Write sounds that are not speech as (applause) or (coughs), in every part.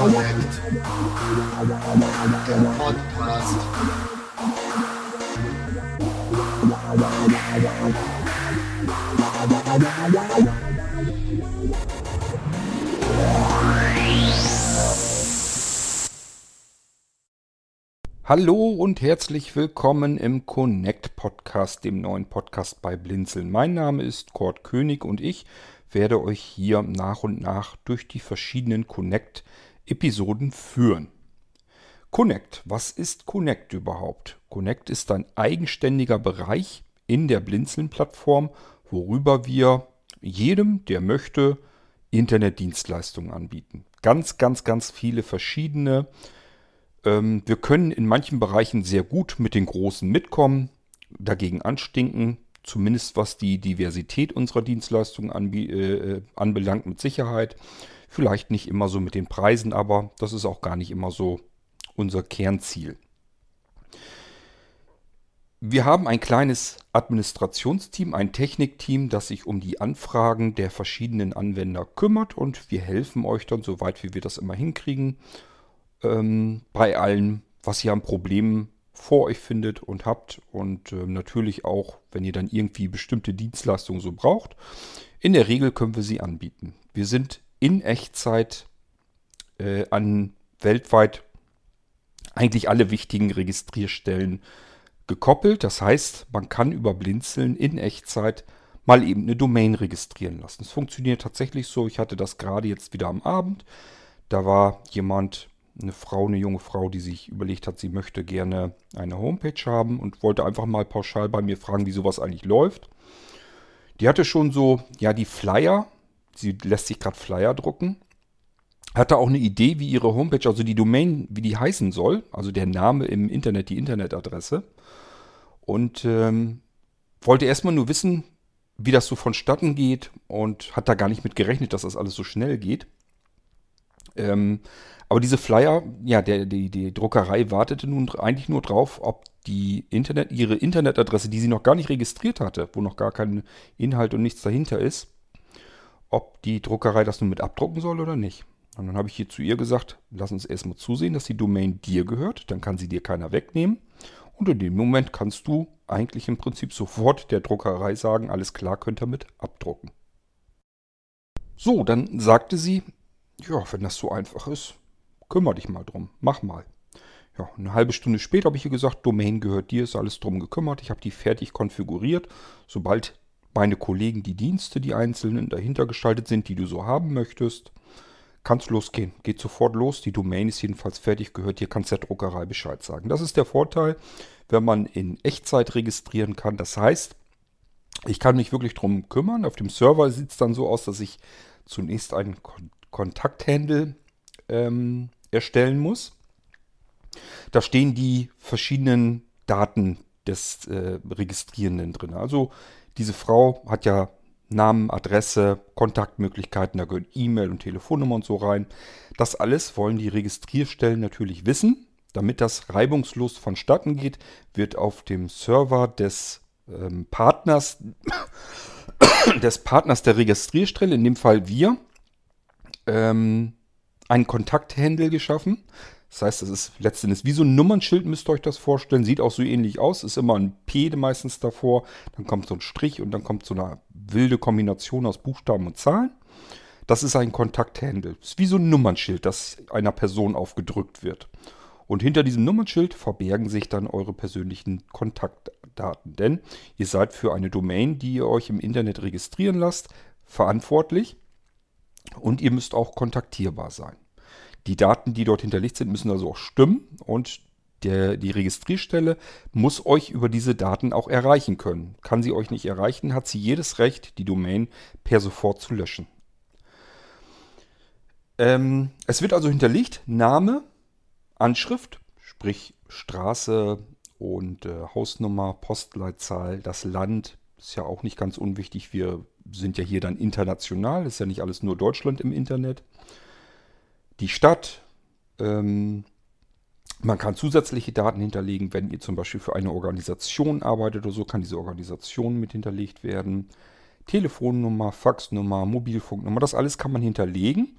Connect. Der Podcast. Hallo und herzlich willkommen im Connect Podcast, dem neuen Podcast bei Blinzeln. Mein Name ist Kurt König und ich werde euch hier nach und nach durch die verschiedenen Connect-Episoden führen. Connect, was ist Connect überhaupt? Connect ist ein eigenständiger Bereich in der Blinzeln-Plattform, worüber wir jedem, der möchte, Internetdienstleistungen anbieten. Ganz, ganz, ganz viele verschiedene. Ähm, wir können in manchen Bereichen sehr gut mit den Großen mitkommen, dagegen anstinken, zumindest was die Diversität unserer Dienstleistungen anbe- äh, anbelangt, mit Sicherheit. Vielleicht nicht immer so mit den Preisen, aber das ist auch gar nicht immer so unser Kernziel. Wir haben ein kleines Administrationsteam, ein Technikteam, das sich um die Anfragen der verschiedenen Anwender kümmert und wir helfen euch dann, soweit wie wir das immer hinkriegen, ähm, bei allem, was ihr an Problemen vor euch findet und habt und ähm, natürlich auch, wenn ihr dann irgendwie bestimmte Dienstleistungen so braucht. In der Regel können wir sie anbieten. Wir sind in Echtzeit äh, an weltweit eigentlich alle wichtigen Registrierstellen gekoppelt. Das heißt, man kann über Blinzeln in Echtzeit mal eben eine Domain registrieren lassen. Es funktioniert tatsächlich so. Ich hatte das gerade jetzt wieder am Abend. Da war jemand, eine Frau, eine junge Frau, die sich überlegt hat, sie möchte gerne eine Homepage haben und wollte einfach mal pauschal bei mir fragen, wie sowas eigentlich läuft. Die hatte schon so, ja, die Flyer. Sie lässt sich gerade Flyer drucken hatte auch eine Idee, wie ihre Homepage, also die Domain, wie die heißen soll, also der Name im Internet, die Internetadresse. Und ähm, wollte erstmal nur wissen, wie das so vonstatten geht und hat da gar nicht mit gerechnet, dass das alles so schnell geht. Ähm, aber diese Flyer, ja, der, die, die Druckerei wartete nun eigentlich nur drauf, ob die Internet, ihre Internetadresse, die sie noch gar nicht registriert hatte, wo noch gar kein Inhalt und nichts dahinter ist, ob die Druckerei das nun mit abdrucken soll oder nicht. Und dann habe ich hier zu ihr gesagt, lass uns erstmal zusehen, dass die Domain dir gehört. Dann kann sie dir keiner wegnehmen. Und in dem Moment kannst du eigentlich im Prinzip sofort der Druckerei sagen, alles klar, könnt ihr mit abdrucken. So, dann sagte sie, ja, wenn das so einfach ist, kümmere dich mal drum, mach mal. Ja, eine halbe Stunde später habe ich ihr gesagt, Domain gehört dir, ist alles drum gekümmert. Ich habe die fertig konfiguriert. Sobald meine Kollegen die Dienste, die einzelnen dahinter gestaltet sind, die du so haben möchtest, kannst losgehen. Geht sofort los. Die Domain ist jedenfalls fertig gehört. Hier kannst der Druckerei Bescheid sagen. Das ist der Vorteil, wenn man in Echtzeit registrieren kann. Das heißt, ich kann mich wirklich drum kümmern. Auf dem Server sieht es dann so aus, dass ich zunächst einen Kon Kontakthandle ähm, erstellen muss. Da stehen die verschiedenen Daten des äh, Registrierenden drin. Also diese Frau hat ja Namen, Adresse, Kontaktmöglichkeiten, da gehören E-Mail und Telefonnummer und so rein. Das alles wollen die Registrierstellen natürlich wissen. Damit das reibungslos vonstatten geht, wird auf dem Server des ähm, Partners, (coughs) des Partners der Registrierstelle, in dem Fall wir, ähm, ein Kontakthandle geschaffen. Das heißt, das ist letztendlich wie so ein Nummernschild, müsst ihr euch das vorstellen. Sieht auch so ähnlich aus. Ist immer ein P meistens davor. Dann kommt so ein Strich und dann kommt so eine wilde Kombination aus Buchstaben und Zahlen. Das ist ein Kontakthandle. Ist wie so ein Nummernschild, das einer Person aufgedrückt wird. Und hinter diesem Nummernschild verbergen sich dann eure persönlichen Kontaktdaten. Denn ihr seid für eine Domain, die ihr euch im Internet registrieren lasst, verantwortlich. Und ihr müsst auch kontaktierbar sein. Die Daten, die dort hinterlegt sind, müssen also auch stimmen und der, die Registrierstelle muss euch über diese Daten auch erreichen können. Kann sie euch nicht erreichen, hat sie jedes Recht, die Domain per sofort zu löschen. Ähm, es wird also hinterlegt Name, Anschrift, sprich Straße und äh, Hausnummer, Postleitzahl, das Land, ist ja auch nicht ganz unwichtig. Wir sind ja hier dann international, ist ja nicht alles nur Deutschland im Internet. Die Stadt, ähm, man kann zusätzliche Daten hinterlegen, wenn ihr zum Beispiel für eine Organisation arbeitet oder so, kann diese Organisation mit hinterlegt werden. Telefonnummer, Faxnummer, Mobilfunknummer, das alles kann man hinterlegen.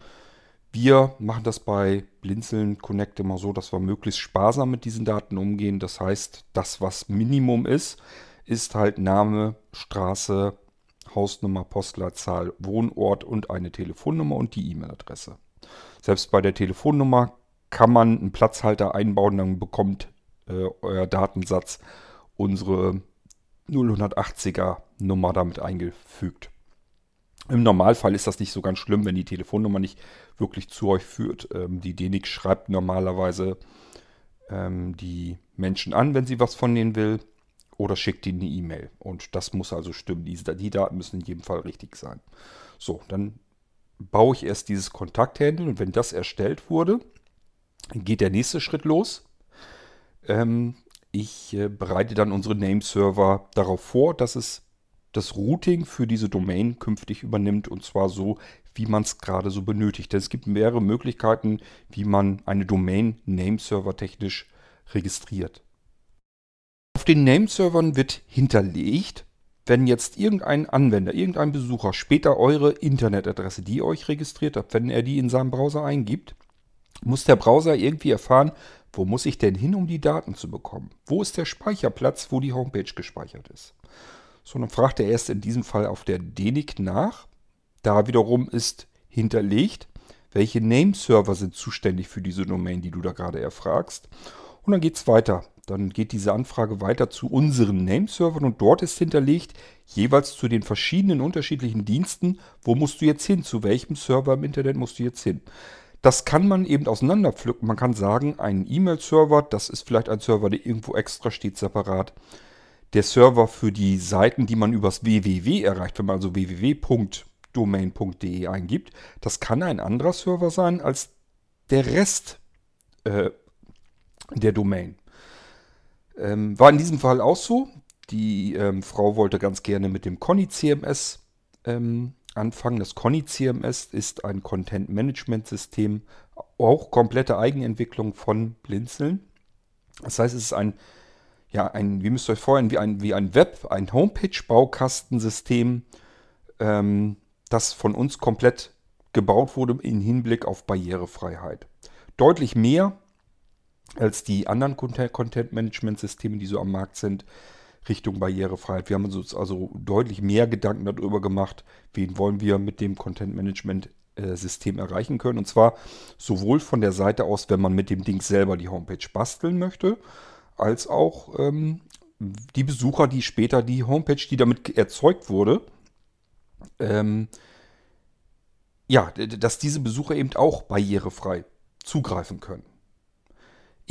Wir machen das bei Blinzeln Connect immer so, dass wir möglichst sparsam mit diesen Daten umgehen. Das heißt, das, was Minimum ist, ist halt Name, Straße, Hausnummer, Postleitzahl, Wohnort und eine Telefonnummer und die E-Mail-Adresse. Selbst bei der Telefonnummer kann man einen Platzhalter einbauen, dann bekommt äh, euer Datensatz unsere 080er Nummer damit eingefügt. Im Normalfall ist das nicht so ganz schlimm, wenn die Telefonnummer nicht wirklich zu euch führt. Ähm, die DENIC schreibt normalerweise ähm, die Menschen an, wenn sie was von denen will, oder schickt ihnen eine E-Mail. Und das muss also stimmen. Die, die Daten müssen in jedem Fall richtig sein. So, dann baue ich erst dieses Kontakthandle und wenn das erstellt wurde, geht der nächste Schritt los. Ähm, ich äh, bereite dann unsere Nameserver darauf vor, dass es das Routing für diese Domain künftig übernimmt und zwar so, wie man es gerade so benötigt. Denn es gibt mehrere Möglichkeiten, wie man eine Domain Nameserver technisch registriert. Auf den Nameservern wird hinterlegt, wenn jetzt irgendein Anwender, irgendein Besucher später eure Internetadresse, die ihr euch registriert habt, wenn er die in seinem Browser eingibt, muss der Browser irgendwie erfahren, wo muss ich denn hin, um die Daten zu bekommen? Wo ist der Speicherplatz, wo die Homepage gespeichert ist? So, dann fragt er erst in diesem Fall auf der DENIC nach. Da wiederum ist hinterlegt, welche Nameserver sind zuständig für diese Domain, die du da gerade erfragst. Und dann geht es weiter. Dann geht diese Anfrage weiter zu unseren Nameservern und dort ist hinterlegt, jeweils zu den verschiedenen unterschiedlichen Diensten, wo musst du jetzt hin, zu welchem Server im Internet musst du jetzt hin. Das kann man eben auseinanderpflücken. Man kann sagen, ein E-Mail-Server, das ist vielleicht ein Server, der irgendwo extra steht, separat. Der Server für die Seiten, die man übers www erreicht, wenn man also www.domain.de eingibt, das kann ein anderer Server sein als der Rest äh, der Domain. Ähm, war in diesem Fall auch so. Die ähm, Frau wollte ganz gerne mit dem Conny CMS ähm, anfangen. Das Conny CMS ist ein Content Management System, auch komplette Eigenentwicklung von Blinzeln. Das heißt, es ist ein, ja, ein, wie müsst ihr euch vorstellen, wie ein, wie ein Web, ein Homepage-Baukastensystem, ähm, das von uns komplett gebaut wurde im Hinblick auf Barrierefreiheit. Deutlich mehr als die anderen Content-Management-Systeme, die so am Markt sind. Richtung Barrierefreiheit. Wir haben uns also deutlich mehr Gedanken darüber gemacht, wen wollen wir mit dem Content Management System erreichen können. Und zwar sowohl von der Seite aus, wenn man mit dem Ding selber die Homepage basteln möchte, als auch ähm, die Besucher, die später die Homepage, die damit erzeugt wurde, ähm, ja, dass diese Besucher eben auch barrierefrei zugreifen können.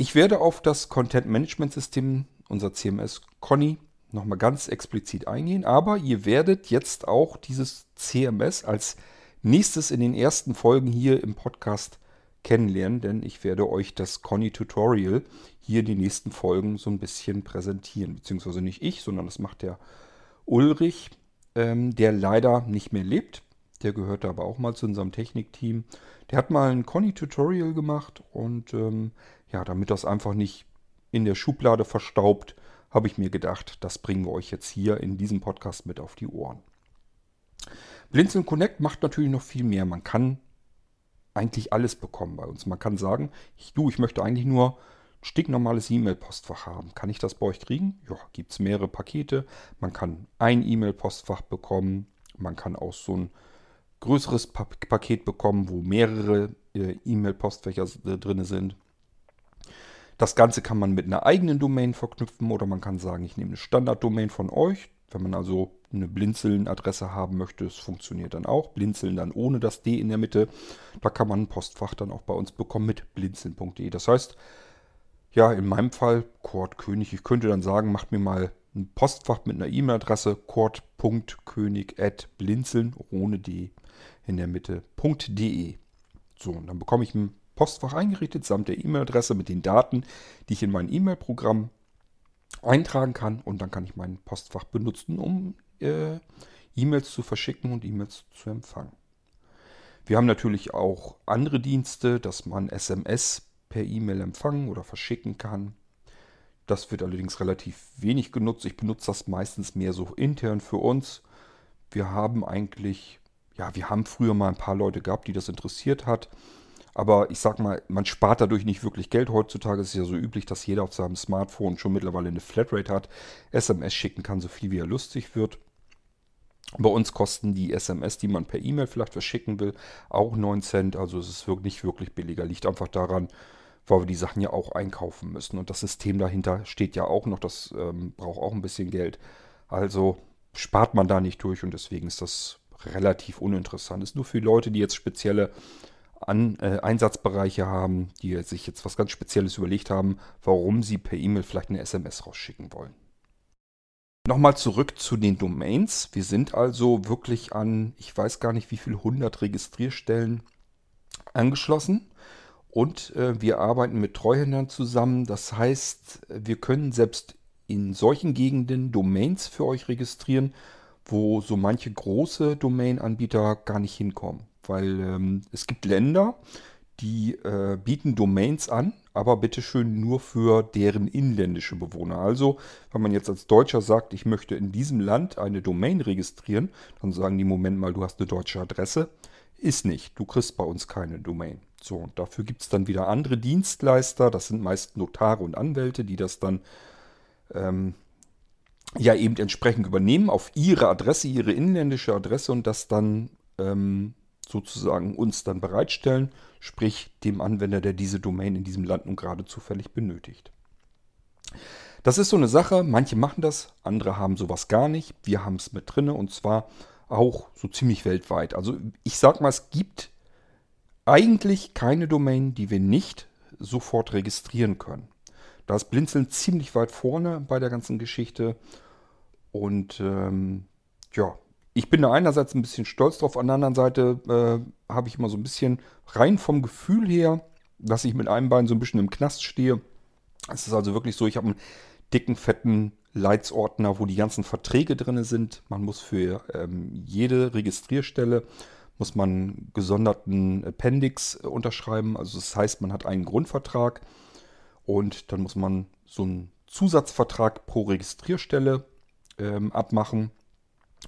Ich werde auf das Content Management System unser CMS Conny nochmal ganz explizit eingehen. Aber ihr werdet jetzt auch dieses CMS als nächstes in den ersten Folgen hier im Podcast kennenlernen, denn ich werde euch das Conny Tutorial hier in den nächsten Folgen so ein bisschen präsentieren. Beziehungsweise nicht ich, sondern das macht der Ulrich, ähm, der leider nicht mehr lebt. Der gehörte aber auch mal zu unserem Technikteam. Der hat mal ein Conny Tutorial gemacht und ähm, ja, damit das einfach nicht in der Schublade verstaubt, habe ich mir gedacht, das bringen wir euch jetzt hier in diesem Podcast mit auf die Ohren. Blinzeln Connect macht natürlich noch viel mehr. Man kann eigentlich alles bekommen bei uns. Man kann sagen, ich, du, ich möchte eigentlich nur ein stinknormales E-Mail-Postfach haben. Kann ich das bei euch kriegen? Ja, gibt es mehrere Pakete. Man kann ein E-Mail-Postfach bekommen. Man kann auch so ein größeres Paket bekommen, wo mehrere äh, E-Mail-Postfächer äh, drin sind. Das Ganze kann man mit einer eigenen Domain verknüpfen oder man kann sagen, ich nehme eine Standarddomain von euch. Wenn man also eine Blinzeln-Adresse haben möchte, das funktioniert dann auch. Blinzeln dann ohne das D in der Mitte. Da kann man ein Postfach dann auch bei uns bekommen mit blinzeln.de. Das heißt, ja, in meinem Fall Kurt König. Ich könnte dann sagen, macht mir mal ein Postfach mit einer E-Mail-Adresse kurt.könig.blinzeln ohne D in der Mitte.de. So, und dann bekomme ich ein Postfach eingerichtet, samt der E-Mail-Adresse mit den Daten, die ich in mein E-Mail-Programm eintragen kann. Und dann kann ich mein Postfach benutzen, um äh, E-Mails zu verschicken und E-Mails zu empfangen. Wir haben natürlich auch andere Dienste, dass man SMS per E-Mail empfangen oder verschicken kann. Das wird allerdings relativ wenig genutzt. Ich benutze das meistens mehr so intern für uns. Wir haben eigentlich, ja, wir haben früher mal ein paar Leute gehabt, die das interessiert hat. Aber ich sag mal, man spart dadurch nicht wirklich Geld. Heutzutage ist es ja so üblich, dass jeder auf seinem Smartphone schon mittlerweile eine Flatrate hat, SMS schicken kann, so viel wie er lustig wird. Bei uns kosten die SMS, die man per E-Mail vielleicht verschicken will, auch 9 Cent. Also es ist wirklich nicht wirklich billiger. Liegt einfach daran, weil wir die Sachen ja auch einkaufen müssen. Und das System dahinter steht ja auch noch. Das ähm, braucht auch ein bisschen Geld. Also spart man da nicht durch und deswegen ist das relativ uninteressant. Ist nur für Leute, die jetzt spezielle an, äh, Einsatzbereiche haben, die sich jetzt was ganz Spezielles überlegt haben, warum sie per E-Mail vielleicht eine SMS rausschicken wollen. Nochmal zurück zu den Domains. Wir sind also wirklich an, ich weiß gar nicht wie viel 100 Registrierstellen angeschlossen. Und äh, wir arbeiten mit Treuhändern zusammen. Das heißt, wir können selbst in solchen Gegenden Domains für euch registrieren, wo so manche große Domain-Anbieter gar nicht hinkommen weil ähm, es gibt Länder, die äh, bieten Domains an, aber bitteschön nur für deren inländische Bewohner. Also, wenn man jetzt als Deutscher sagt, ich möchte in diesem Land eine Domain registrieren, dann sagen die, Moment mal, du hast eine deutsche Adresse. Ist nicht, du kriegst bei uns keine Domain. So, und dafür gibt es dann wieder andere Dienstleister, das sind meist Notare und Anwälte, die das dann ähm, ja eben entsprechend übernehmen auf ihre Adresse, ihre inländische Adresse und das dann ähm, sozusagen uns dann bereitstellen, sprich dem Anwender, der diese Domain in diesem Land nun gerade zufällig benötigt. Das ist so eine Sache, manche machen das, andere haben sowas gar nicht. Wir haben es mit drinne und zwar auch so ziemlich weltweit. Also ich sag mal, es gibt eigentlich keine Domain, die wir nicht sofort registrieren können. Da ist Blinzeln ziemlich weit vorne bei der ganzen Geschichte. Und ähm, ja, ich bin da einerseits ein bisschen stolz drauf, an der anderen Seite äh, habe ich immer so ein bisschen rein vom Gefühl her, dass ich mit einem Bein so ein bisschen im Knast stehe. Es ist also wirklich so, ich habe einen dicken, fetten Leitsordner, wo die ganzen Verträge drin sind. Man muss für ähm, jede Registrierstelle muss man gesonderten Appendix unterschreiben. Also das heißt, man hat einen Grundvertrag und dann muss man so einen Zusatzvertrag pro Registrierstelle ähm, abmachen.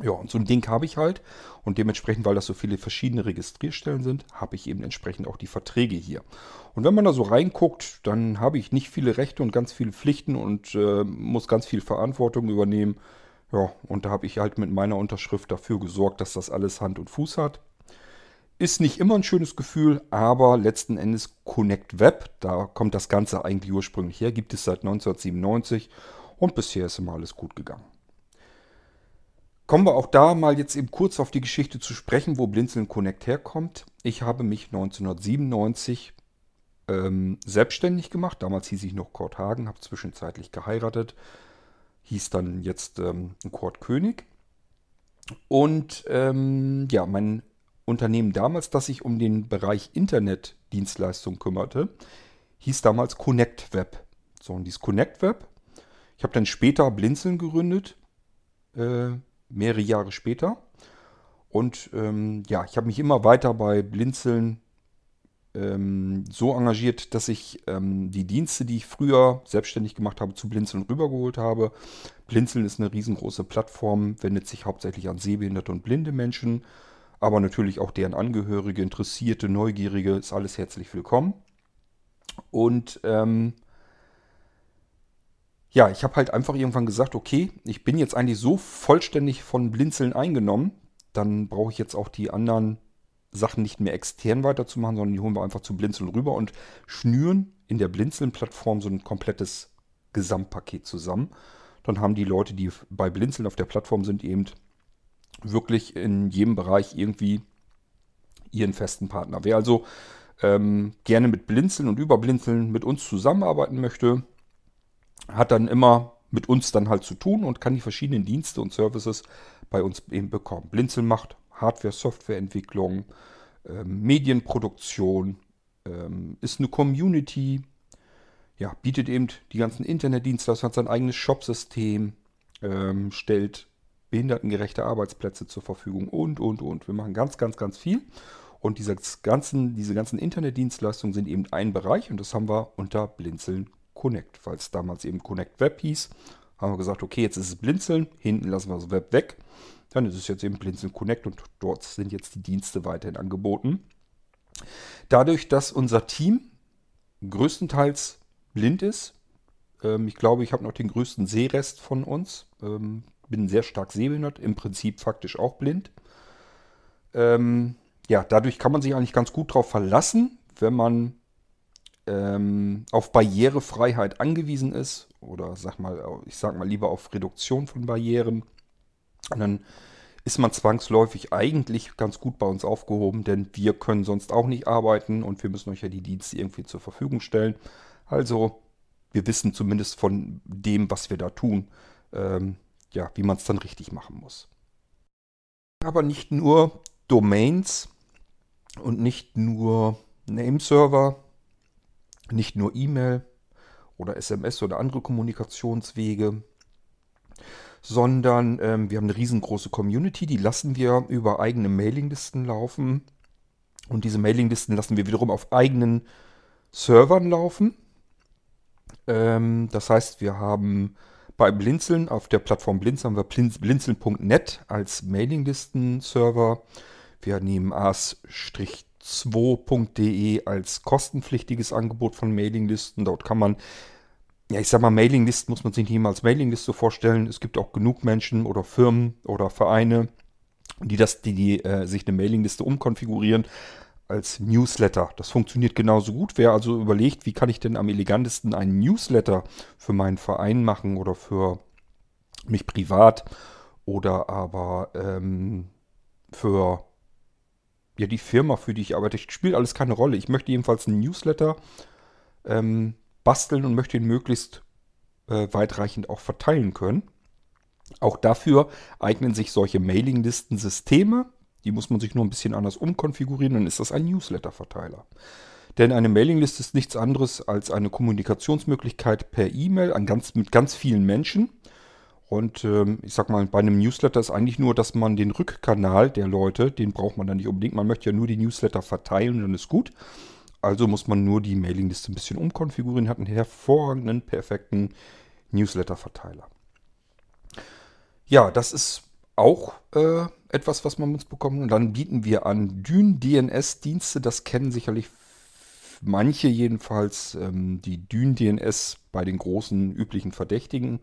Ja, und so ein Ding habe ich halt. Und dementsprechend, weil das so viele verschiedene Registrierstellen sind, habe ich eben entsprechend auch die Verträge hier. Und wenn man da so reinguckt, dann habe ich nicht viele Rechte und ganz viele Pflichten und äh, muss ganz viel Verantwortung übernehmen. Ja, und da habe ich halt mit meiner Unterschrift dafür gesorgt, dass das alles Hand und Fuß hat. Ist nicht immer ein schönes Gefühl, aber letzten Endes Connect Web, da kommt das Ganze eigentlich ursprünglich her, gibt es seit 1997 und bisher ist immer alles gut gegangen. Kommen wir auch da mal jetzt eben kurz auf die Geschichte zu sprechen, wo Blinzeln Connect herkommt. Ich habe mich 1997 ähm, selbstständig gemacht. Damals hieß ich noch Kurt Hagen, habe zwischenzeitlich geheiratet. Hieß dann jetzt ähm, Kurt König. Und ähm, ja, mein Unternehmen damals, das sich um den Bereich Internetdienstleistung kümmerte, hieß damals Connect Web. So, und dieses Connect Web, ich habe dann später Blinzeln gegründet. Äh, mehrere Jahre später. Und ähm, ja, ich habe mich immer weiter bei Blinzeln ähm, so engagiert, dass ich ähm, die Dienste, die ich früher selbstständig gemacht habe, zu Blinzeln rübergeholt habe. Blinzeln ist eine riesengroße Plattform, wendet sich hauptsächlich an sehbehinderte und blinde Menschen, aber natürlich auch deren Angehörige, Interessierte, Neugierige, ist alles herzlich willkommen. Und ähm, ja, ich habe halt einfach irgendwann gesagt, okay, ich bin jetzt eigentlich so vollständig von Blinzeln eingenommen, dann brauche ich jetzt auch die anderen Sachen nicht mehr extern weiterzumachen, sondern die holen wir einfach zu Blinzeln rüber und schnüren in der Blinzeln-Plattform so ein komplettes Gesamtpaket zusammen. Dann haben die Leute, die bei Blinzeln auf der Plattform sind, eben wirklich in jedem Bereich irgendwie ihren festen Partner. Wer also ähm, gerne mit Blinzeln und über Blinzeln mit uns zusammenarbeiten möchte, hat dann immer mit uns dann halt zu tun und kann die verschiedenen Dienste und Services bei uns eben bekommen. Blinzeln macht Hardware, Softwareentwicklung, äh, Medienproduktion, ähm, ist eine Community, ja, bietet eben die ganzen Internetdienstleister, hat sein eigenes Shopsystem, ähm, stellt behindertengerechte Arbeitsplätze zur Verfügung und, und, und. Wir machen ganz, ganz, ganz viel. Und diese ganzen, diese ganzen Internetdienstleistungen sind eben ein Bereich und das haben wir unter Blinzeln Connect. Weil es damals eben Connect Web hieß, haben wir gesagt, okay, jetzt ist es Blinzeln, hinten lassen wir das Web weg. Dann ist es jetzt eben Blinzeln Connect und dort sind jetzt die Dienste weiterhin angeboten. Dadurch, dass unser Team größtenteils blind ist, ähm, ich glaube, ich habe noch den größten Sehrest von uns, ähm, bin sehr stark sehbehindert, im Prinzip faktisch auch blind. Ähm, ja, dadurch kann man sich eigentlich ganz gut darauf verlassen, wenn man ähm, auf Barrierefreiheit angewiesen ist oder sag mal, ich sag mal lieber auf Reduktion von Barrieren. Und dann ist man zwangsläufig eigentlich ganz gut bei uns aufgehoben, denn wir können sonst auch nicht arbeiten und wir müssen euch ja die Dienste irgendwie zur Verfügung stellen. Also wir wissen zumindest von dem, was wir da tun, ähm, ja, wie man es dann richtig machen muss. Aber nicht nur Domains und nicht nur Nameserver, nicht nur E-Mail oder SMS oder andere Kommunikationswege, sondern ähm, wir haben eine riesengroße Community, die lassen wir über eigene Mailinglisten laufen. Und diese Mailinglisten lassen wir wiederum auf eigenen Servern laufen. Ähm, das heißt, wir haben bei Blinzeln, auf der Plattform Blinzeln haben wir blinzeln.net als Mailinglisten-Server. Wir nehmen as-2.de als kostenpflichtiges Angebot von Mailinglisten. Dort kann man, ja, ich sag mal, Mailinglisten muss man sich nicht immer als Mailingliste vorstellen. Es gibt auch genug Menschen oder Firmen oder Vereine, die das, die, die äh, sich eine Mailingliste umkonfigurieren als Newsletter. Das funktioniert genauso gut. Wer also überlegt, wie kann ich denn am elegantesten einen Newsletter für meinen Verein machen oder für mich privat oder aber ähm, für ja, die Firma, für die ich arbeite, spielt alles keine Rolle. Ich möchte jedenfalls einen Newsletter ähm, basteln und möchte ihn möglichst äh, weitreichend auch verteilen können. Auch dafür eignen sich solche Mailinglisten-Systeme. Die muss man sich nur ein bisschen anders umkonfigurieren, dann ist das ein Newsletter-Verteiler. Denn eine Mailingliste ist nichts anderes als eine Kommunikationsmöglichkeit per E-Mail ganz, mit ganz vielen Menschen. Und ähm, ich sag mal, bei einem Newsletter ist eigentlich nur, dass man den Rückkanal der Leute, den braucht man dann nicht unbedingt. Man möchte ja nur die Newsletter verteilen, dann ist gut. Also muss man nur die Mailingliste ein bisschen umkonfigurieren, hat einen hervorragenden, perfekten Newsletter-Verteiler. Ja, das ist auch äh, etwas, was man uns bekommt. Und dann bieten wir an Dyn-DNS-Dienste. Das kennen sicherlich manche jedenfalls. Ähm, die Dyn-DNS bei den großen üblichen Verdächtigen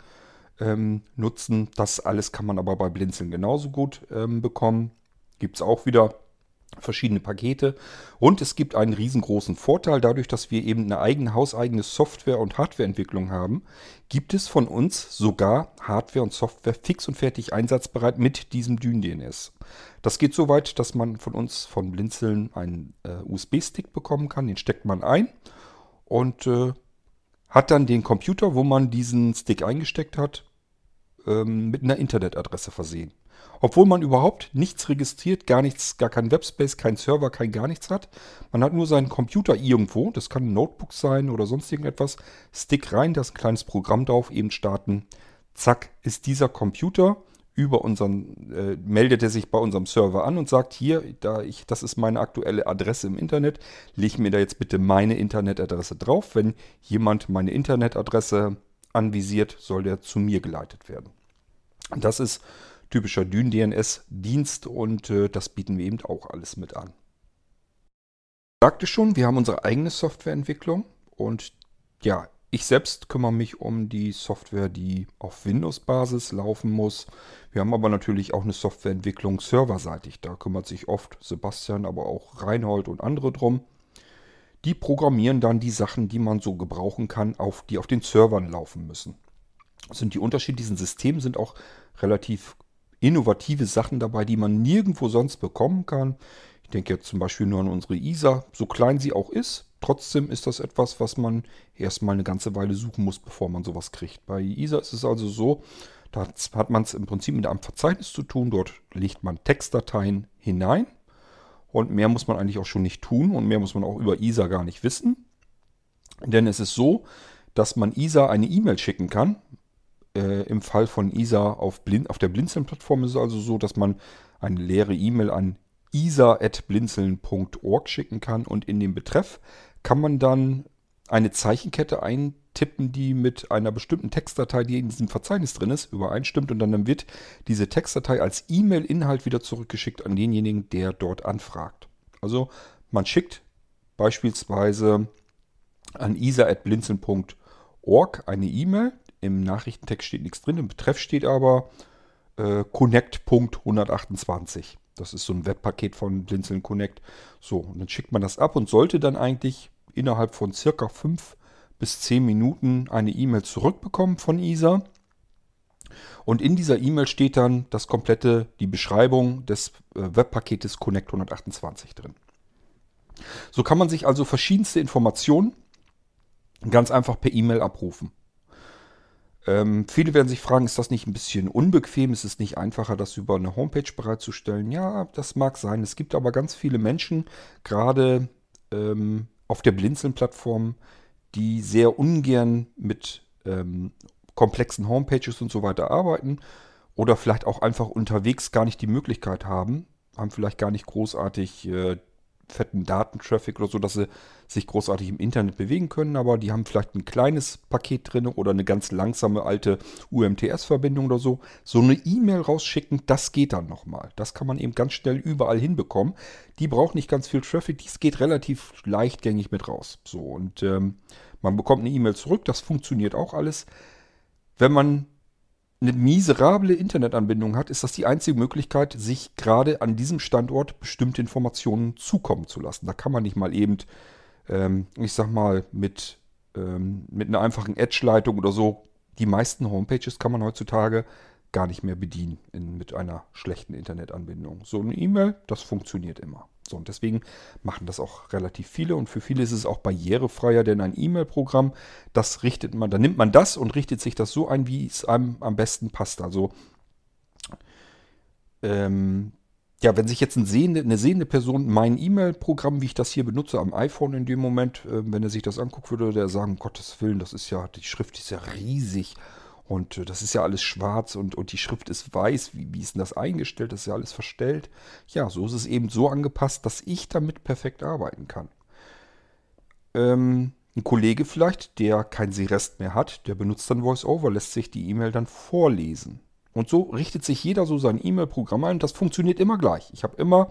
ähm, nutzen. Das alles kann man aber bei Blinzeln genauso gut ähm, bekommen. Gibt es auch wieder verschiedene Pakete. Und es gibt einen riesengroßen Vorteil, dadurch, dass wir eben eine eigene hauseigene Software- und Hardwareentwicklung haben, gibt es von uns sogar Hardware und Software fix und fertig einsatzbereit mit diesem Dyn-DNS. Das geht so weit, dass man von uns von Blinzeln einen äh, USB-Stick bekommen kann. Den steckt man ein und äh, hat dann den Computer, wo man diesen Stick eingesteckt hat, ähm, mit einer Internetadresse versehen. Obwohl man überhaupt nichts registriert, gar nichts, gar kein Webspace, kein Server, kein gar nichts hat. Man hat nur seinen Computer irgendwo, das kann ein Notebook sein oder sonst irgendetwas. Stick rein, da ist ein kleines Programm drauf, eben starten. Zack, ist dieser Computer über unseren, äh, meldet er sich bei unserem Server an und sagt, hier, da ich, das ist meine aktuelle Adresse im Internet, leg mir da jetzt bitte meine Internetadresse drauf. Wenn jemand meine Internetadresse anvisiert, soll der zu mir geleitet werden. Das ist typischer Dyn-DNS-Dienst und äh, das bieten wir eben auch alles mit an. Ich sagte schon, wir haben unsere eigene Softwareentwicklung und ja, ich selbst kümmere mich um die Software, die auf Windows-Basis laufen muss. Wir haben aber natürlich auch eine Softwareentwicklung serverseitig. Da kümmert sich oft Sebastian, aber auch Reinhold und andere drum. Die programmieren dann die Sachen, die man so gebrauchen kann, auf, die auf den Servern laufen müssen. Sind die unterschiedlichen Systeme sind auch relativ innovative Sachen dabei, die man nirgendwo sonst bekommen kann. Ich denke jetzt zum Beispiel nur an unsere ISA, so klein sie auch ist. Trotzdem ist das etwas, was man erstmal eine ganze Weile suchen muss, bevor man sowas kriegt. Bei ISA ist es also so, da hat man es im Prinzip mit einem Verzeichnis zu tun. Dort legt man Textdateien hinein und mehr muss man eigentlich auch schon nicht tun und mehr muss man auch über ISA gar nicht wissen. Denn es ist so, dass man ISA eine E-Mail schicken kann Äh, Im Fall von ISA auf, Blin auf der Blinzeln-Plattform ist es also so, dass man eine leere E-Mail an isa.blinzeln.org schicken kann und in dem Betreff kann man dann eine Zeichenkette eintippen, die mit einer bestimmten Textdatei, die in diesem Verzeichnis drin ist, übereinstimmt und dann wird diese Textdatei als E-Mail-Inhalt wieder zurückgeschickt an denjenigen, der dort anfragt. Also man schickt beispielsweise an isa.blinzeln.org eine E-Mail. Im Nachrichtentext steht nichts drin, im Betreff steht aber äh, connect.128. Das ist so ein Webpaket von Blinzeln Connect. So, und dann schickt man das ab und sollte dann eigentlich innerhalb von circa 5 bis 10 Minuten eine E-Mail zurückbekommen von ISA. Und in dieser E-Mail steht dann das komplette, die Beschreibung des äh, Webpaketes Connect 128 drin. So kann man sich also verschiedenste Informationen ganz einfach per E-Mail abrufen. Ähm, viele werden sich fragen, ist das nicht ein bisschen unbequem? Ist es nicht einfacher, das über eine Homepage bereitzustellen? Ja, das mag sein. Es gibt aber ganz viele Menschen, gerade ähm, auf der Blinzeln-Plattform, die sehr ungern mit ähm, komplexen Homepages und so weiter arbeiten oder vielleicht auch einfach unterwegs gar nicht die Möglichkeit haben, haben vielleicht gar nicht großartig äh, fetten Datentraffic oder so, dass sie sich großartig im Internet bewegen können, aber die haben vielleicht ein kleines Paket drin oder eine ganz langsame alte UMTS-Verbindung oder so. So eine E-Mail rausschicken, das geht dann nochmal. Das kann man eben ganz schnell überall hinbekommen. Die braucht nicht ganz viel Traffic, dies geht relativ leichtgängig mit raus. So, und ähm, man bekommt eine E-Mail zurück, das funktioniert auch alles. Wenn man eine miserable Internetanbindung hat, ist das die einzige Möglichkeit, sich gerade an diesem Standort bestimmte Informationen zukommen zu lassen. Da kann man nicht mal eben, ähm, ich sag mal, mit, ähm, mit einer einfachen Edge-Leitung oder so, die meisten Homepages kann man heutzutage gar nicht mehr bedienen in, mit einer schlechten Internetanbindung. So eine E-Mail, das funktioniert immer. So, und deswegen machen das auch relativ viele und für viele ist es auch barrierefreier, denn ein E-Mail-Programm, das richtet man, da nimmt man das und richtet sich das so ein, wie es einem am besten passt. Also ähm, ja, wenn sich jetzt ein sehende, eine sehende Person mein E-Mail-Programm, wie ich das hier benutze, am iPhone in dem Moment, äh, wenn er sich das anguckt, würde der sagen, um Gottes Willen, das ist ja, die Schrift ist ja riesig und äh, das ist ja alles schwarz und, und die Schrift ist weiß. Wie, wie ist denn das eingestellt? Das ist ja alles verstellt. Ja, so ist es eben so angepasst, dass ich damit perfekt arbeiten kann. Ähm, ein Kollege vielleicht, der kein Sehrest mehr hat, der benutzt dann VoiceOver, lässt sich die E-Mail dann vorlesen. Und so richtet sich jeder so sein E-Mail-Programm ein. Das funktioniert immer gleich. Ich habe immer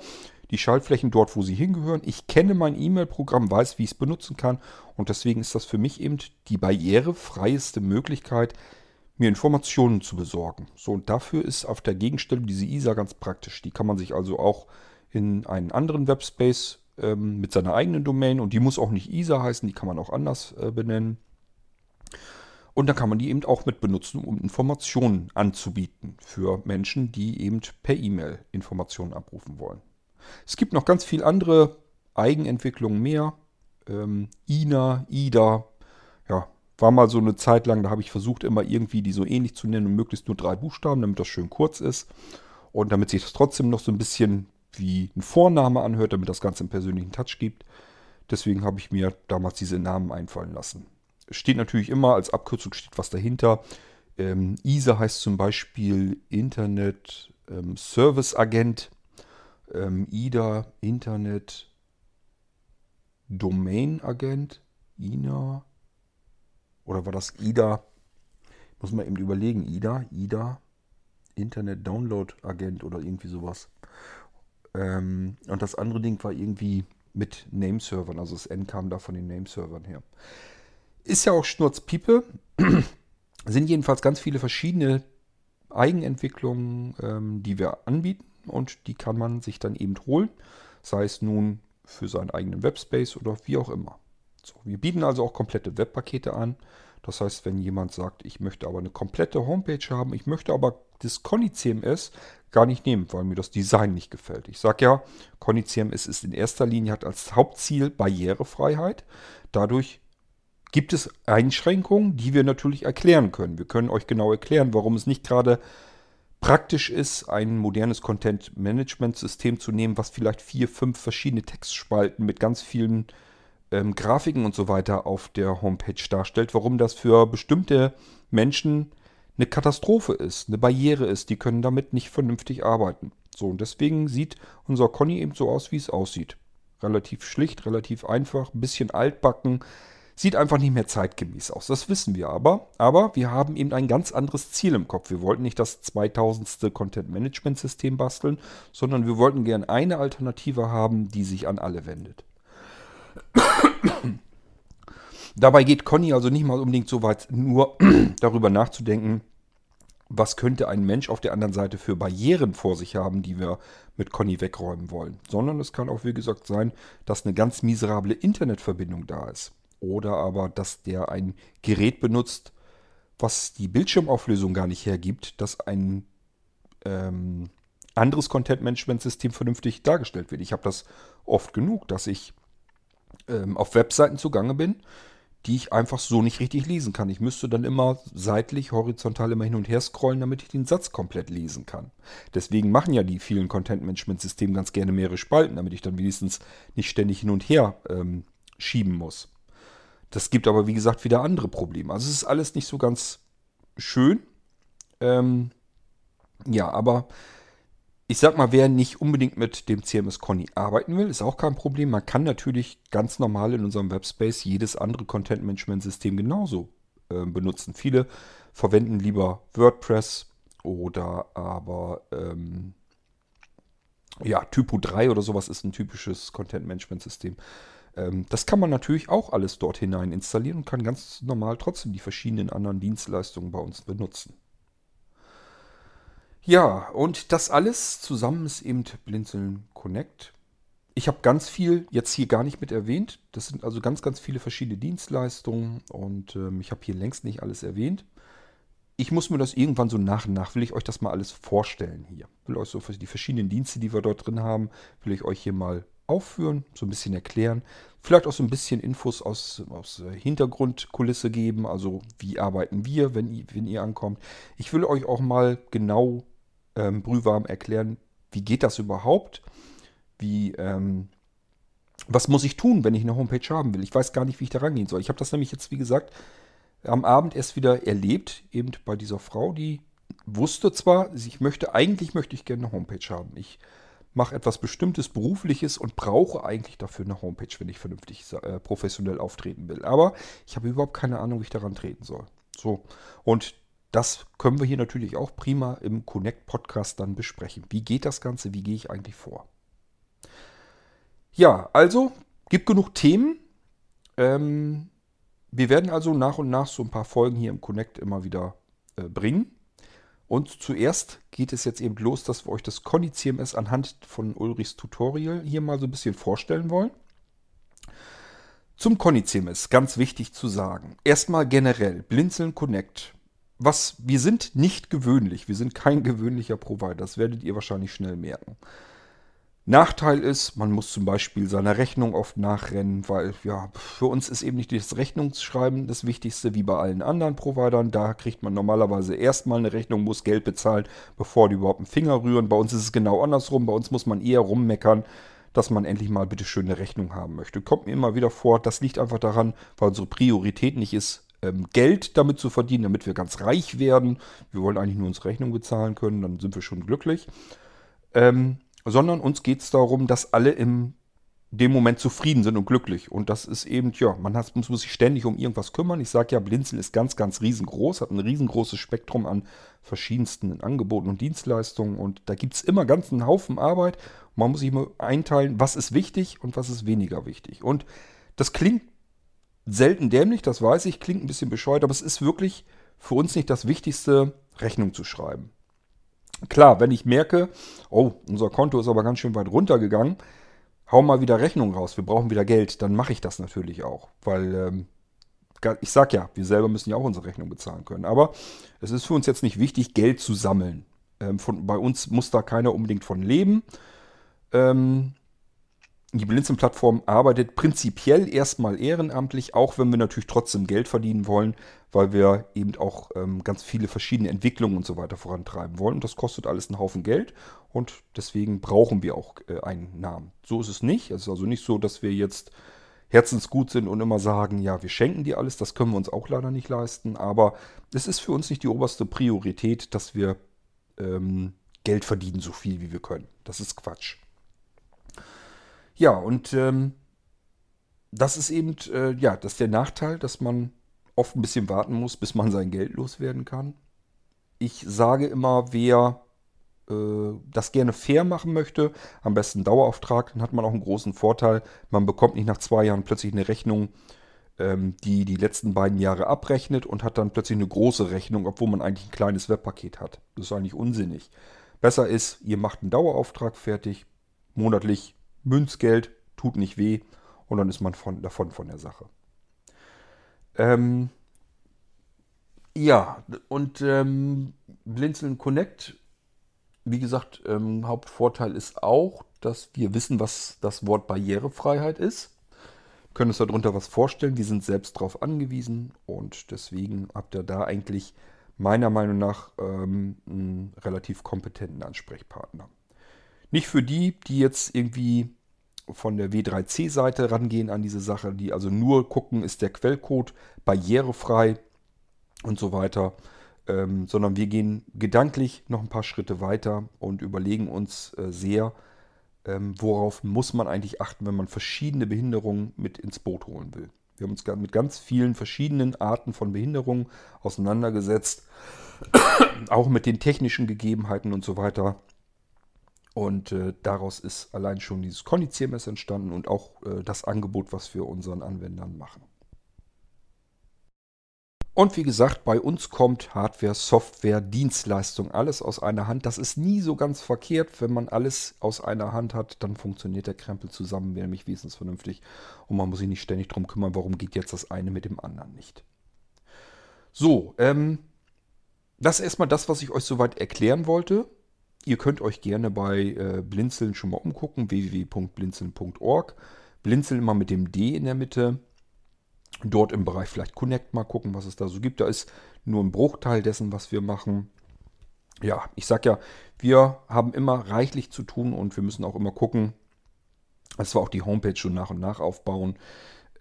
die Schaltflächen dort, wo sie hingehören. Ich kenne mein E-Mail-Programm, weiß, wie ich es benutzen kann. Und deswegen ist das für mich eben die barrierefreieste Möglichkeit, mir Informationen zu besorgen. So, und dafür ist auf der Gegenstelle diese ISA ganz praktisch. Die kann man sich also auch in einen anderen Webspace ähm, mit seiner eigenen Domain und die muss auch nicht ISA heißen, die kann man auch anders äh, benennen. Und dann kann man die eben auch mit benutzen, um Informationen anzubieten für Menschen, die eben per E-Mail Informationen abrufen wollen. Es gibt noch ganz viele andere Eigenentwicklungen mehr. Ähm, INA, IDA, ja, war mal so eine Zeit lang, da habe ich versucht, immer irgendwie die so ähnlich zu nennen und möglichst nur drei Buchstaben, damit das schön kurz ist. Und damit sich das trotzdem noch so ein bisschen wie ein Vorname anhört, damit das Ganze einen persönlichen Touch gibt. Deswegen habe ich mir damals diese Namen einfallen lassen. Steht natürlich immer, als Abkürzung steht was dahinter. Ähm, ISA heißt zum Beispiel Internet ähm, Service Agent. Ähm, IDA Internet Domain Agent. INA oder war das IDA? Muss man eben überlegen. IDA, IDA, Internet Download Agent oder irgendwie sowas. Ähm, und das andere Ding war irgendwie mit Nameservern. Also das N kam da von den Nameservern her. Ist ja auch Schnurzpiepe. (clears throat) Sind jedenfalls ganz viele verschiedene Eigenentwicklungen, ähm, die wir anbieten. Und die kann man sich dann eben holen. Sei es nun für seinen eigenen Webspace oder wie auch immer. So, wir bieten also auch komplette Webpakete an. Das heißt, wenn jemand sagt, ich möchte aber eine komplette Homepage haben, ich möchte aber das Conny CMS gar nicht nehmen, weil mir das Design nicht gefällt. Ich sage ja, Conny CMS ist in erster Linie hat als Hauptziel Barrierefreiheit. Dadurch gibt es Einschränkungen, die wir natürlich erklären können. Wir können euch genau erklären, warum es nicht gerade praktisch ist, ein modernes Content-Management-System zu nehmen, was vielleicht vier, fünf verschiedene Textspalten mit ganz vielen ähm, Grafiken und so weiter auf der Homepage darstellt, warum das für bestimmte Menschen eine Katastrophe ist, eine Barriere ist. Die können damit nicht vernünftig arbeiten. So, und deswegen sieht unser Conny eben so aus, wie es aussieht. Relativ schlicht, relativ einfach, ein bisschen altbacken. Sieht einfach nicht mehr zeitgemäß aus. Das wissen wir aber. Aber wir haben eben ein ganz anderes Ziel im Kopf. Wir wollten nicht das 2000. Content Management System basteln, sondern wir wollten gern eine Alternative haben, die sich an alle wendet. Dabei geht Conny also nicht mal unbedingt so weit, nur (clears throat) darüber nachzudenken, was könnte ein Mensch auf der anderen Seite für Barrieren vor sich haben, die wir mit Conny wegräumen wollen. Sondern es kann auch, wie gesagt, sein, dass eine ganz miserable Internetverbindung da ist. Oder aber, dass der ein Gerät benutzt, was die Bildschirmauflösung gar nicht hergibt, dass ein ähm, anderes Content-Management-System vernünftig dargestellt wird. Ich habe das oft genug, dass ich ähm, auf Webseiten zugange bin, die ich einfach so nicht richtig lesen kann. Ich müsste dann immer seitlich, horizontal immer hin und her scrollen, damit ich den Satz komplett lesen kann. Deswegen machen ja die vielen Content-Management-Systeme ganz gerne mehrere Spalten, damit ich dann wenigstens nicht ständig hin und her ähm, schieben muss. Das gibt aber, wie gesagt, wieder andere Probleme. Also es ist alles nicht so ganz schön. Ähm, ja, aber ich sag mal, wer nicht unbedingt mit dem CMS Conny arbeiten will, ist auch kein Problem. Man kann natürlich ganz normal in unserem Webspace jedes andere Content Management System genauso äh, benutzen. Viele verwenden lieber WordPress oder aber ähm, ja, Typo 3 oder sowas ist ein typisches Content Management System. Ähm, das kann man natürlich auch alles dort hinein installieren und kann ganz normal trotzdem die verschiedenen anderen Dienstleistungen bei uns benutzen. Ja, und das alles zusammen ist eben Blinzeln Connect. Ich habe ganz viel jetzt hier gar nicht mit erwähnt. Das sind also ganz, ganz viele verschiedene Dienstleistungen und ähm, ich habe hier längst nicht alles erwähnt. Ich muss mir das irgendwann so nach und nach, will ich euch das mal alles vorstellen hier. Will euch so die verschiedenen Dienste, die wir dort drin haben, will ich euch hier mal aufführen, so ein bisschen erklären. Vielleicht auch so ein bisschen Infos aus, aus Hintergrundkulisse geben. Also wie arbeiten wir, wenn, wenn ihr ankommt. Ich will euch auch mal genau ähm, brühwarm erklären, wie geht das überhaupt? Wie, ähm, was muss ich tun, wenn ich eine Homepage haben will? Ich weiß gar nicht, wie ich da rangehen soll. Ich habe das nämlich jetzt, wie gesagt, am Abend erst wieder erlebt, eben bei dieser Frau, die wusste zwar, ich möchte, eigentlich möchte ich gerne eine Homepage haben. Ich mache etwas Bestimmtes Berufliches und brauche eigentlich dafür eine Homepage, wenn ich vernünftig äh, professionell auftreten will. Aber ich habe überhaupt keine Ahnung, wie ich daran treten soll. So. Und das können wir hier natürlich auch prima im Connect Podcast dann besprechen. Wie geht das Ganze? Wie gehe ich eigentlich vor? Ja, also gibt genug Themen. Ähm, wir werden also nach und nach so ein paar Folgen hier im Connect immer wieder äh, bringen. Und zuerst geht es jetzt eben los, dass wir euch das Conny CMS anhand von Ulrichs Tutorial hier mal so ein bisschen vorstellen wollen. Zum Conny CMS, ganz wichtig zu sagen. Erstmal generell, Blinzeln Connect was, wir sind nicht gewöhnlich. Wir sind kein gewöhnlicher Provider. Das werdet ihr wahrscheinlich schnell merken. Nachteil ist, man muss zum Beispiel seiner Rechnung oft nachrennen, weil ja, für uns ist eben nicht das Rechnungsschreiben das Wichtigste wie bei allen anderen Providern. Da kriegt man normalerweise erstmal eine Rechnung, muss Geld bezahlen, bevor die überhaupt einen Finger rühren. Bei uns ist es genau andersrum. Bei uns muss man eher rummeckern, dass man endlich mal bitte schön eine Rechnung haben möchte. Kommt mir immer wieder vor, das liegt einfach daran, weil unsere Priorität nicht ist, ähm, Geld damit zu verdienen, damit wir ganz reich werden. Wir wollen eigentlich nur unsere Rechnung bezahlen können, dann sind wir schon glücklich. Ähm, sondern uns geht es darum, dass alle im dem Moment zufrieden sind und glücklich. Und das ist eben, ja, man hat, muss, muss sich ständig um irgendwas kümmern. Ich sage ja, Blinzeln ist ganz, ganz riesengroß, hat ein riesengroßes Spektrum an verschiedensten Angeboten und Dienstleistungen. Und da gibt es immer ganz einen Haufen Arbeit. Man muss sich immer einteilen, was ist wichtig und was ist weniger wichtig. Und das klingt selten dämlich, das weiß ich, klingt ein bisschen bescheuert, aber es ist wirklich für uns nicht das Wichtigste, Rechnung zu schreiben. Klar, wenn ich merke, oh, unser Konto ist aber ganz schön weit runtergegangen, hau mal wieder Rechnung raus, wir brauchen wieder Geld, dann mache ich das natürlich auch. Weil, ähm, ich sag ja, wir selber müssen ja auch unsere Rechnung bezahlen können. Aber es ist für uns jetzt nicht wichtig, Geld zu sammeln. Ähm, von, bei uns muss da keiner unbedingt von leben. Ähm, die Blinzeln-Plattform arbeitet prinzipiell erstmal ehrenamtlich, auch wenn wir natürlich trotzdem Geld verdienen wollen, weil wir eben auch ähm, ganz viele verschiedene Entwicklungen und so weiter vorantreiben wollen. Und das kostet alles einen Haufen Geld und deswegen brauchen wir auch äh, einen Namen. So ist es nicht. Es ist also nicht so, dass wir jetzt herzensgut sind und immer sagen, ja, wir schenken dir alles, das können wir uns auch leider nicht leisten, aber es ist für uns nicht die oberste Priorität, dass wir ähm, Geld verdienen, so viel wie wir können. Das ist Quatsch. Ja, und ähm, das ist eben, äh, ja, das ist der Nachteil, dass man oft ein bisschen warten muss, bis man sein Geld loswerden kann. Ich sage immer, wer äh, das gerne fair machen möchte, am besten Dauerauftrag, dann hat man auch einen großen Vorteil. Man bekommt nicht nach zwei Jahren plötzlich eine Rechnung, ähm, die die letzten beiden Jahre abrechnet und hat dann plötzlich eine große Rechnung, obwohl man eigentlich ein kleines Webpaket hat. Das ist eigentlich unsinnig. Besser ist, ihr macht einen Dauerauftrag fertig, monatlich Münzgeld, tut nicht weh und dann ist man von, davon von der Sache. Ähm, ja, und ähm, Blinzeln Connect, wie gesagt, ähm, Hauptvorteil ist auch, dass wir wissen, was das Wort Barrierefreiheit ist. Können uns darunter was vorstellen. Wir sind selbst darauf angewiesen und deswegen habt ihr da eigentlich meiner Meinung nach ähm, einen relativ kompetenten Ansprechpartner. Nicht für die, die jetzt irgendwie von der W3C-Seite rangehen an diese Sache, die also nur gucken, ist der Quellcode barrierefrei und so weiter, ähm, sondern wir gehen gedanklich noch ein paar Schritte weiter und überlegen uns äh, sehr, ähm, worauf muss man eigentlich achten, wenn man verschiedene Behinderungen mit ins Boot holen will. Wir haben uns mit ganz vielen verschiedenen Arten von Behinderungen auseinandergesetzt, auch mit den technischen Gegebenheiten und so weiter. Und äh, daraus ist allein schon dieses Conny-CMS entstanden und auch äh, das Angebot, was wir unseren Anwendern machen. Und wie gesagt, bei uns kommt Hardware, Software, Dienstleistung, alles aus einer Hand. Das ist nie so ganz verkehrt. Wenn man alles aus einer Hand hat, dann funktioniert der Krempel zusammen nämlich wesentlich vernünftig. Und man muss sich nicht ständig darum kümmern, warum geht jetzt das eine mit dem anderen nicht. So, ähm, das ist erstmal das, was ich euch soweit erklären wollte. Ihr könnt euch gerne bei äh, Blinzeln schon mal umgucken, www.blinzeln.org. Blinzeln immer mit dem D in der Mitte dort im Bereich vielleicht Connect mal gucken, was es da so gibt. Da ist nur ein Bruchteil dessen, was wir machen. Ja, ich sag ja, wir haben immer reichlich zu tun und wir müssen auch immer gucken, dass wir auch die Homepage schon nach und nach aufbauen.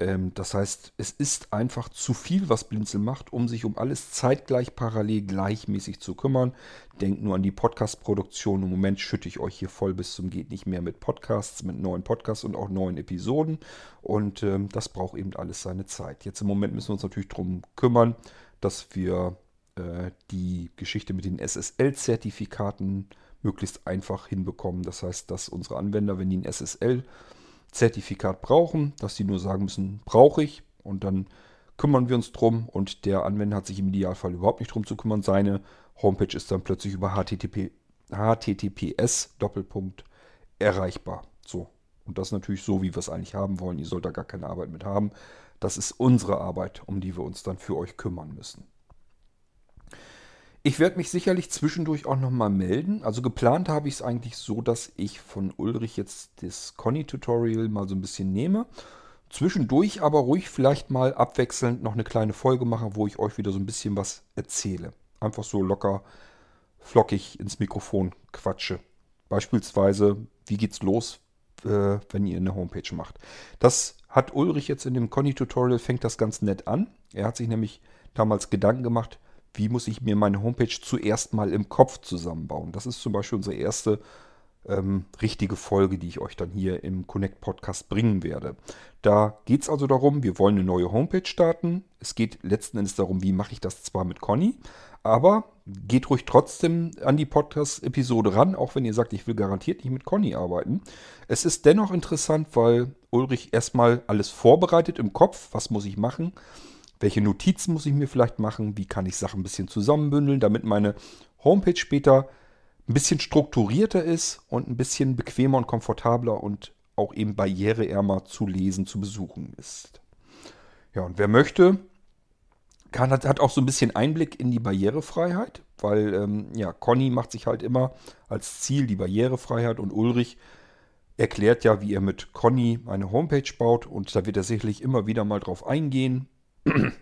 Ähm, das heißt, es ist einfach zu viel, was Blinzel macht, um sich um alles zeitgleich, parallel, gleichmäßig zu kümmern. Denkt nur an die Podcast-Produktion. Im Moment schütte ich euch hier voll bis zum Geht nicht mehr mit Podcasts, mit neuen Podcasts und auch neuen Episoden. Und ähm, das braucht eben alles seine Zeit. Jetzt im Moment müssen wir uns natürlich darum kümmern, dass wir äh, die Geschichte mit den SSL-Zertifikaten möglichst einfach hinbekommen. Das heißt, dass unsere Anwender, wenn die ein SSL Zertifikat brauchen, dass sie nur sagen müssen, brauche ich und dann kümmern wir uns drum und der Anwender hat sich im Idealfall überhaupt nicht drum zu kümmern. Seine Homepage ist dann plötzlich über HTTP, HTTPS Doppelpunkt erreichbar. So. Und das natürlich so, wie wir es eigentlich haben wollen. Ihr sollt da gar keine Arbeit mit haben. Das ist unsere Arbeit, um die wir uns dann für euch kümmern müssen. Ich werde mich sicherlich zwischendurch auch nochmal melden. Also geplant habe ich es eigentlich so, dass ich von Ulrich jetzt das Conny-Tutorial mal so ein bisschen nehme. Zwischendurch aber ruhig vielleicht mal abwechselnd noch eine kleine Folge mache, wo ich euch wieder so ein bisschen was erzähle. Einfach so locker, flockig ins Mikrofon quatsche. Beispielsweise, wie geht's los, äh, wenn ihr eine Homepage macht. Das hat Ulrich jetzt in dem Conny-Tutorial, fängt das ganz nett an. Er hat sich nämlich damals Gedanken gemacht, wie muss ich mir meine Homepage zuerst mal im Kopf zusammenbauen. Das ist zum Beispiel unsere erste ähm, richtige Folge, die ich euch dann hier im Connect Podcast bringen werde. Da geht es also darum, wir wollen eine neue Homepage starten. Es geht letzten Endes darum, wie mache ich das zwar mit Conny, aber geht ruhig trotzdem an die Podcast-Episode ran, auch wenn ihr sagt, ich will garantiert nicht mit Conny arbeiten. Es ist dennoch interessant, weil Ulrich erstmal alles vorbereitet im Kopf, was muss ich machen welche Notizen muss ich mir vielleicht machen? Wie kann ich Sachen ein bisschen zusammenbündeln, damit meine Homepage später ein bisschen strukturierter ist und ein bisschen bequemer und komfortabler und auch eben barriereärmer zu lesen, zu besuchen ist. Ja, und wer möchte, kann, hat, auch so ein bisschen Einblick in die Barrierefreiheit, weil ähm, ja, Conny macht sich halt immer als Ziel die Barrierefreiheit und Ulrich erklärt ja, wie er mit Conny eine Homepage baut und da wird er sicherlich immer wieder mal drauf eingehen, (clears throat)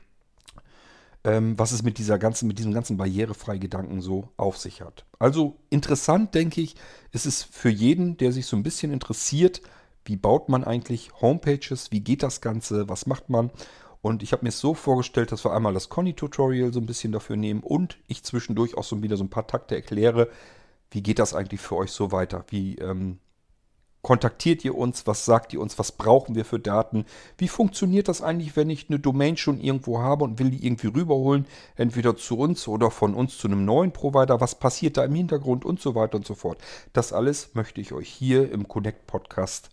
ähm, was es mit dieser ganzen, mit diesem ganzen barrierefreien Gedanken so auf sich hat. Also interessant, denke ich, ist es für jeden, der sich so ein bisschen interessiert, wie baut man eigentlich Homepages, wie geht das Ganze, was macht man. Und ich habe mir es so vorgestellt, dass wir einmal das Conny-Tutorial so ein bisschen dafür nehmen und ich zwischendurch auch so wieder so ein paar Takte erkläre, wie geht das eigentlich für euch so weiter? Wie ähm, kontaktiert ihr uns? Was sagt ihr uns? Was brauchen wir für Daten? Wie funktioniert das eigentlich, wenn ich eine Domain schon irgendwo habe und will die irgendwie rüberholen? Entweder zu uns oder von uns zu einem neuen Provider. Was passiert da im Hintergrund und so weiter und so fort? Das alles möchte ich euch hier im Connect Podcast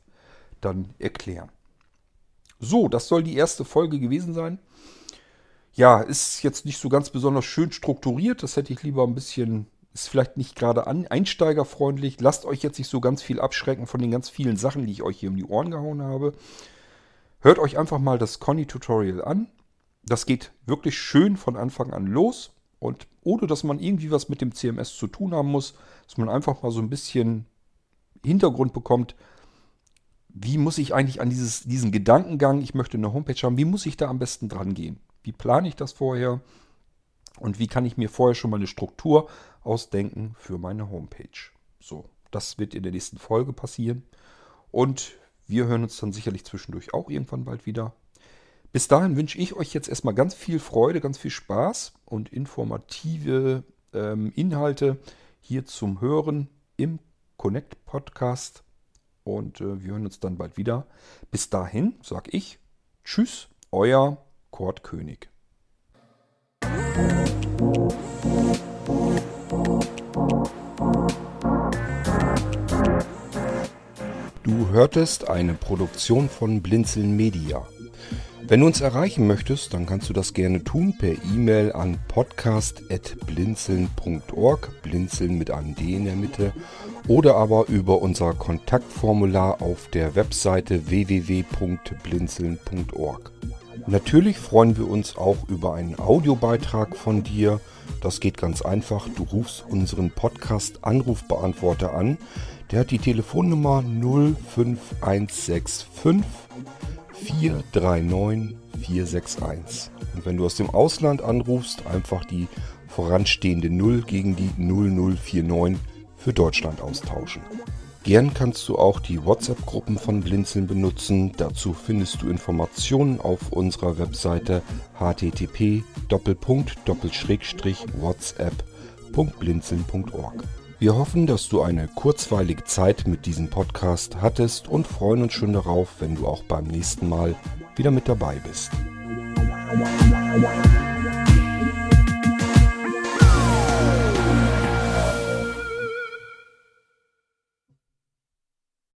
dann erklären. So, das soll die erste Folge gewesen sein. Ja, ist jetzt nicht so ganz besonders schön strukturiert. Das hätte ich lieber ein bisschen ist vielleicht nicht gerade an, einsteigerfreundlich. Lasst euch jetzt nicht so ganz viel abschrecken von den ganz vielen Sachen, die ich euch hier um die Ohren gehauen habe. Hört euch einfach mal das Conny-Tutorial an. Das geht wirklich schön von Anfang an los. Und ohne dass man irgendwie was mit dem CMS zu tun haben muss, dass man einfach mal so ein bisschen Hintergrund bekommt, wie muss ich eigentlich an dieses, diesen Gedankengang, ich möchte eine Homepage haben, wie muss ich da am besten dran gehen? Wie plane ich das vorher? Und wie kann ich mir vorher schon mal eine Struktur ausdenken für meine Homepage? So, das wird in der nächsten Folge passieren. Und wir hören uns dann sicherlich zwischendurch auch irgendwann bald wieder. Bis dahin wünsche ich euch jetzt erstmal ganz viel Freude, ganz viel Spaß und informative ähm, Inhalte hier zum Hören im Connect Podcast. Und äh, wir hören uns dann bald wieder. Bis dahin sage ich Tschüss, euer Kurt König. Hörtest eine Produktion von Blinzeln Media. Wenn du uns erreichen möchtest, dann kannst du das gerne tun per E-Mail an podcast.blinzeln.org, blinzeln mit einem D in der Mitte, oder aber über unser Kontaktformular auf der Webseite www.blinzeln.org. Natürlich freuen wir uns auch über einen Audiobeitrag von dir. Das geht ganz einfach. Du rufst unseren Podcast Anrufbeantworter an. Der hat die Telefonnummer 05165 439 461. Und wenn du aus dem Ausland anrufst, einfach die voranstehende 0 gegen die 0049 für Deutschland austauschen. Gern kannst du auch die WhatsApp-Gruppen von Blinzeln benutzen. Dazu findest du Informationen auf unserer Webseite http whatsapp.blinzeln.org. Wir hoffen, dass du eine kurzweilige Zeit mit diesem Podcast hattest und freuen uns schon darauf, wenn du auch beim nächsten Mal wieder mit dabei bist.